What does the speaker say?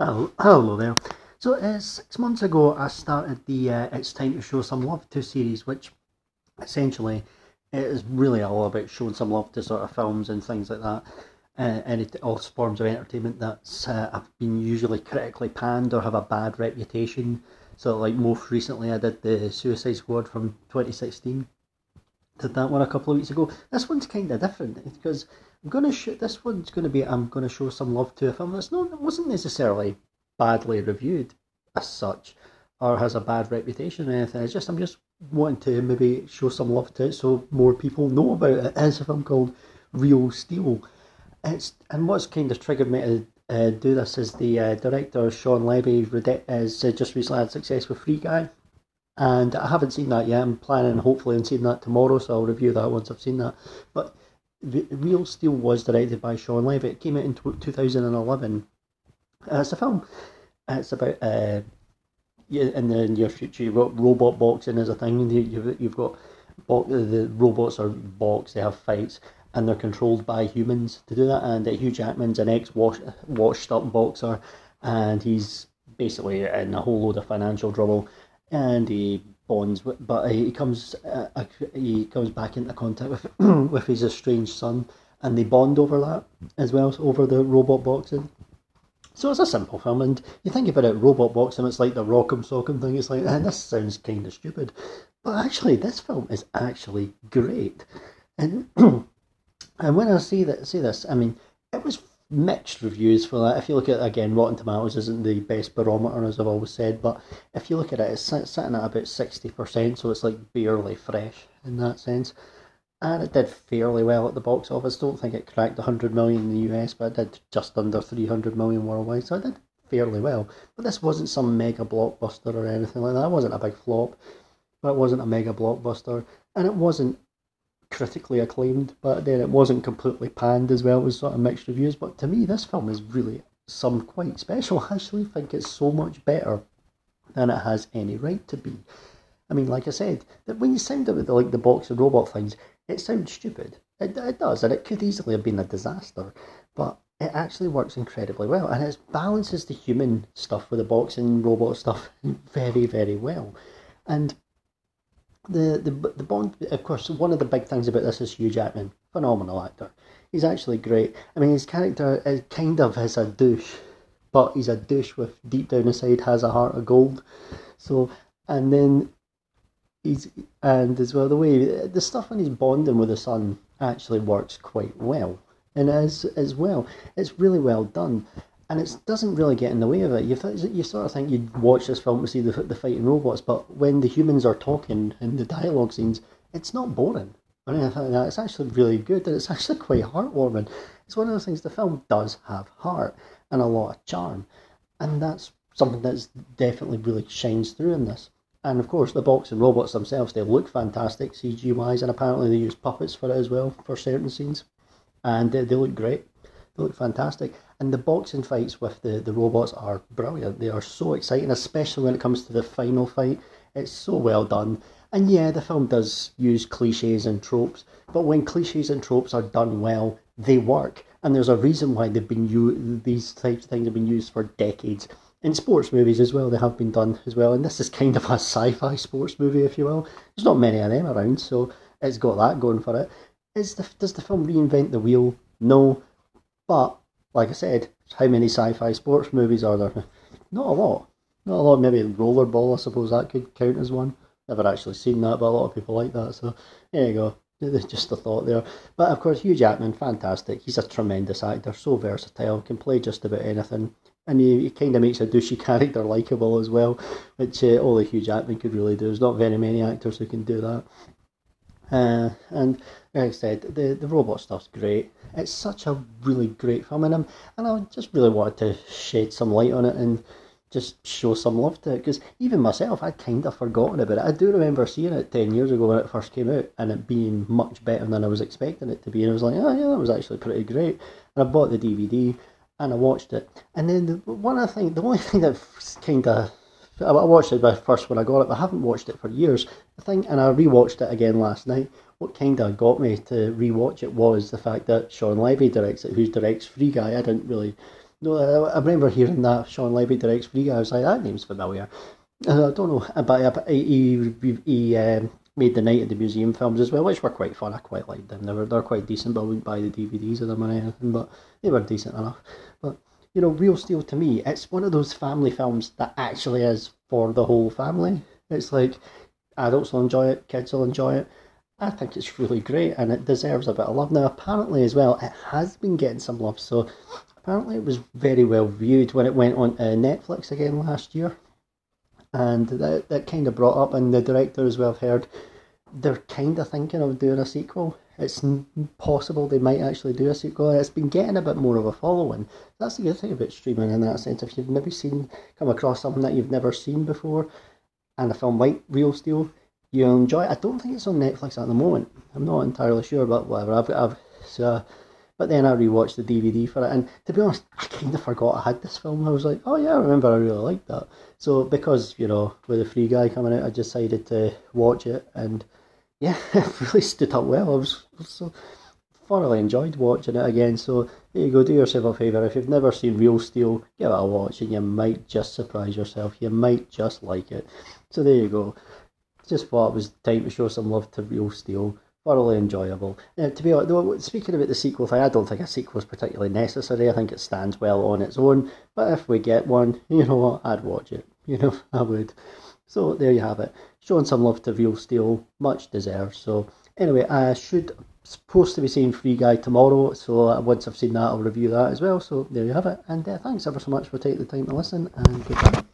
Hello, hello there. So, uh, six months ago, I started the uh, It's Time to Show Some Love to series, which essentially is really all about showing some love to sort of films and things like that. Uh, and it, all forms of entertainment that's uh, have been usually critically panned or have a bad reputation. So, like most recently, I did the Suicide Squad from 2016. Did that one a couple of weeks ago. This one's kind of different because I'm gonna shoot. This one's gonna be. I'm gonna show some love to a film that's not. It wasn't necessarily badly reviewed as such, or has a bad reputation or anything. It's just I'm just wanting to maybe show some love to it so more people know about it. It's a film called Real Steel. It's and what's kind of triggered me to uh, do this is the uh, director Shawn Levy has uh, just recently had success with Free Guy, and I haven't seen that yet. I'm planning hopefully on seeing that tomorrow, so I'll review that once I've seen that. But Real Steel was directed by Shawn Levy. It came out in 2011. Uh, it's a film. It's about uh, in the near future. You've got robot boxing as a thing. You've you've got the robots are box. They have fights and they're controlled by humans to do that. And uh, Hugh Jackman's an ex washed up boxer, and he's basically in a whole load of financial trouble, and he bonds, with, but he comes uh, he comes back into contact with with his estranged son, and they bond over that as well, over the robot boxing. So it's a simple film, and you think about it, robot boxing, it's like the Rock'em Sock'em thing. It's like, and this sounds kind of stupid, but actually, this film is actually great, and and when I see that see this, I mean, it was mixed reviews for that. If you look at again, Rotten Tomatoes isn't the best barometer as I've always said, but if you look at it, it's sitting at about sixty percent, so it's like barely fresh in that sense. And it did fairly well at the box office. Don't think it cracked hundred million in the US, but it did just under three hundred million worldwide, so it did fairly well. But this wasn't some mega blockbuster or anything like that. It wasn't a big flop, but it wasn't a mega blockbuster, and it wasn't critically acclaimed, but then it wasn't completely panned as well. It was sort of mixed reviews. But to me, this film is really some quite special. I actually think it's so much better than it has any right to be. I mean, like I said, that when you sound it like the box and robot things, it sounds stupid. It, it does, and it could easily have been a disaster. But it actually works incredibly well, and it balances the human stuff with the boxing robot stuff very, very well. And the, the the Bond, of course, one of the big things about this is Hugh Jackman, phenomenal actor. He's actually great. I mean, his character is kind of is a douche, but he's a douche with deep down inside has a heart of gold. So, and then he's and as well the way the stuff when he's bonding with the son actually works quite well, and as as well, it's really well done and it mm-hmm. doesn't really get in the way of it. You th- you sort of think you'd watch this film to see the the fighting robots, but when the humans are talking in the dialogue scenes, it's not boring like that. It's actually really good, and it's actually quite heartwarming. It's one of those things. The film does have heart and a lot of charm, and that's something that's definitely really shines through in this. And of course, the box and robots themselves, they look fantastic CG wise, and apparently they use puppets for it as well for certain scenes, and they, they look great. Look fantastic. And the boxing fights with the, the robots are brilliant. They are so exciting, especially when it comes to the final fight. It's so well done. And yeah, the film does use cliches and tropes, but when cliches and tropes are done well, they work. And there's a reason why they've been used, these types of things have been used for decades. In sports movies as well, they have been done as well. And this is kind of a sci fi sports movie, if you will. There's not many of them around, so it's got that going for it. Is the, does the film reinvent the wheel? No, but like I said, how many sci-fi sports movies are there? Not a lot. Not a lot. Maybe Rollerball, I suppose that could count as one. Never actually seen that, but a lot of people like that. So there you go. Just a thought there. But of course, Hugh Jackman, fantastic. He's a tremendous actor, so versatile, can play just about anything. And he, he kind of makes a douchey character likable as well, which uh, only Hugh Jackman could really do. There's not very many actors who can do that. Uh, and like I said, the, the robot stuff's great. It's such a really great film, and, I'm, and I just really wanted to shed some light on it and just show some love to it. Because even myself, I'd kind of forgotten about it. I do remember seeing it 10 years ago when it first came out and it being much better than I was expecting it to be. And I was like, oh, yeah, that was actually pretty great. And I bought the DVD and I watched it. And then the, one the things, the only thing that kind of I watched it first when I got it, but I haven't watched it for years. The thing, and I rewatched it again last night. What kind of got me to rewatch it was the fact that Shawn Levy directs it, who's directs Free Guy. I didn't really no, I, remember hearing that Shawn Levy directs Free Guy. I was like, that name's familiar. And I don't know, but he, he, he um, made the night of the museum films as well, which were quite fun. I quite liked them. They were they're quite decent, but I wouldn't buy the DVDs of them or anything. But they were decent enough. But you know, Real Steel to me, it's one of those family films that actually is for the whole family. It's like adults will enjoy it, kids will enjoy it. I think it's really great and it deserves a bit of love. Now, apparently, as well, it has been getting some love. So, apparently, it was very well viewed when it went on uh, Netflix again last year. And that, that kind of brought up, and the director as well, I've heard they're kind of thinking of doing a sequel. It's possible they might actually do a sequel. It's been getting a bit more of a following. That's the good thing about streaming in that sense. If you've never seen, come across something that you've never seen before, and a film like Real Steel, you'll enjoy it. I don't think it's on Netflix at the moment. I'm not entirely sure, but whatever. I've, I've so, but then I rewatched the DVD for it, and to be honest, I kind of forgot I had this film. I was like, oh yeah, I remember I really liked that. So because you know, with the free guy coming out, I decided to watch it, and yeah, it really stood up well. I was so thoroughly enjoyed watching it again. So there you go, do yourself a favour. If you've never seen Real Steel, give it a watch, and you might just surprise yourself. You might just like it. So there you go. Just thought it was time to show some love to Real Steel thoroughly enjoyable. Uh, to be honest, speaking about the sequel thing, I don't think a sequel is particularly necessary. I think it stands well on its own. But if we get one, you know what, I'd watch it. You know, I would. So there you have it. Showing some love to Real Steel, much deserved. So anyway, I should supposed to be seeing Free Guy tomorrow. So uh, once I've seen that, I'll review that as well. So there you have it. And uh, thanks ever so much for taking the time to listen. And goodbye.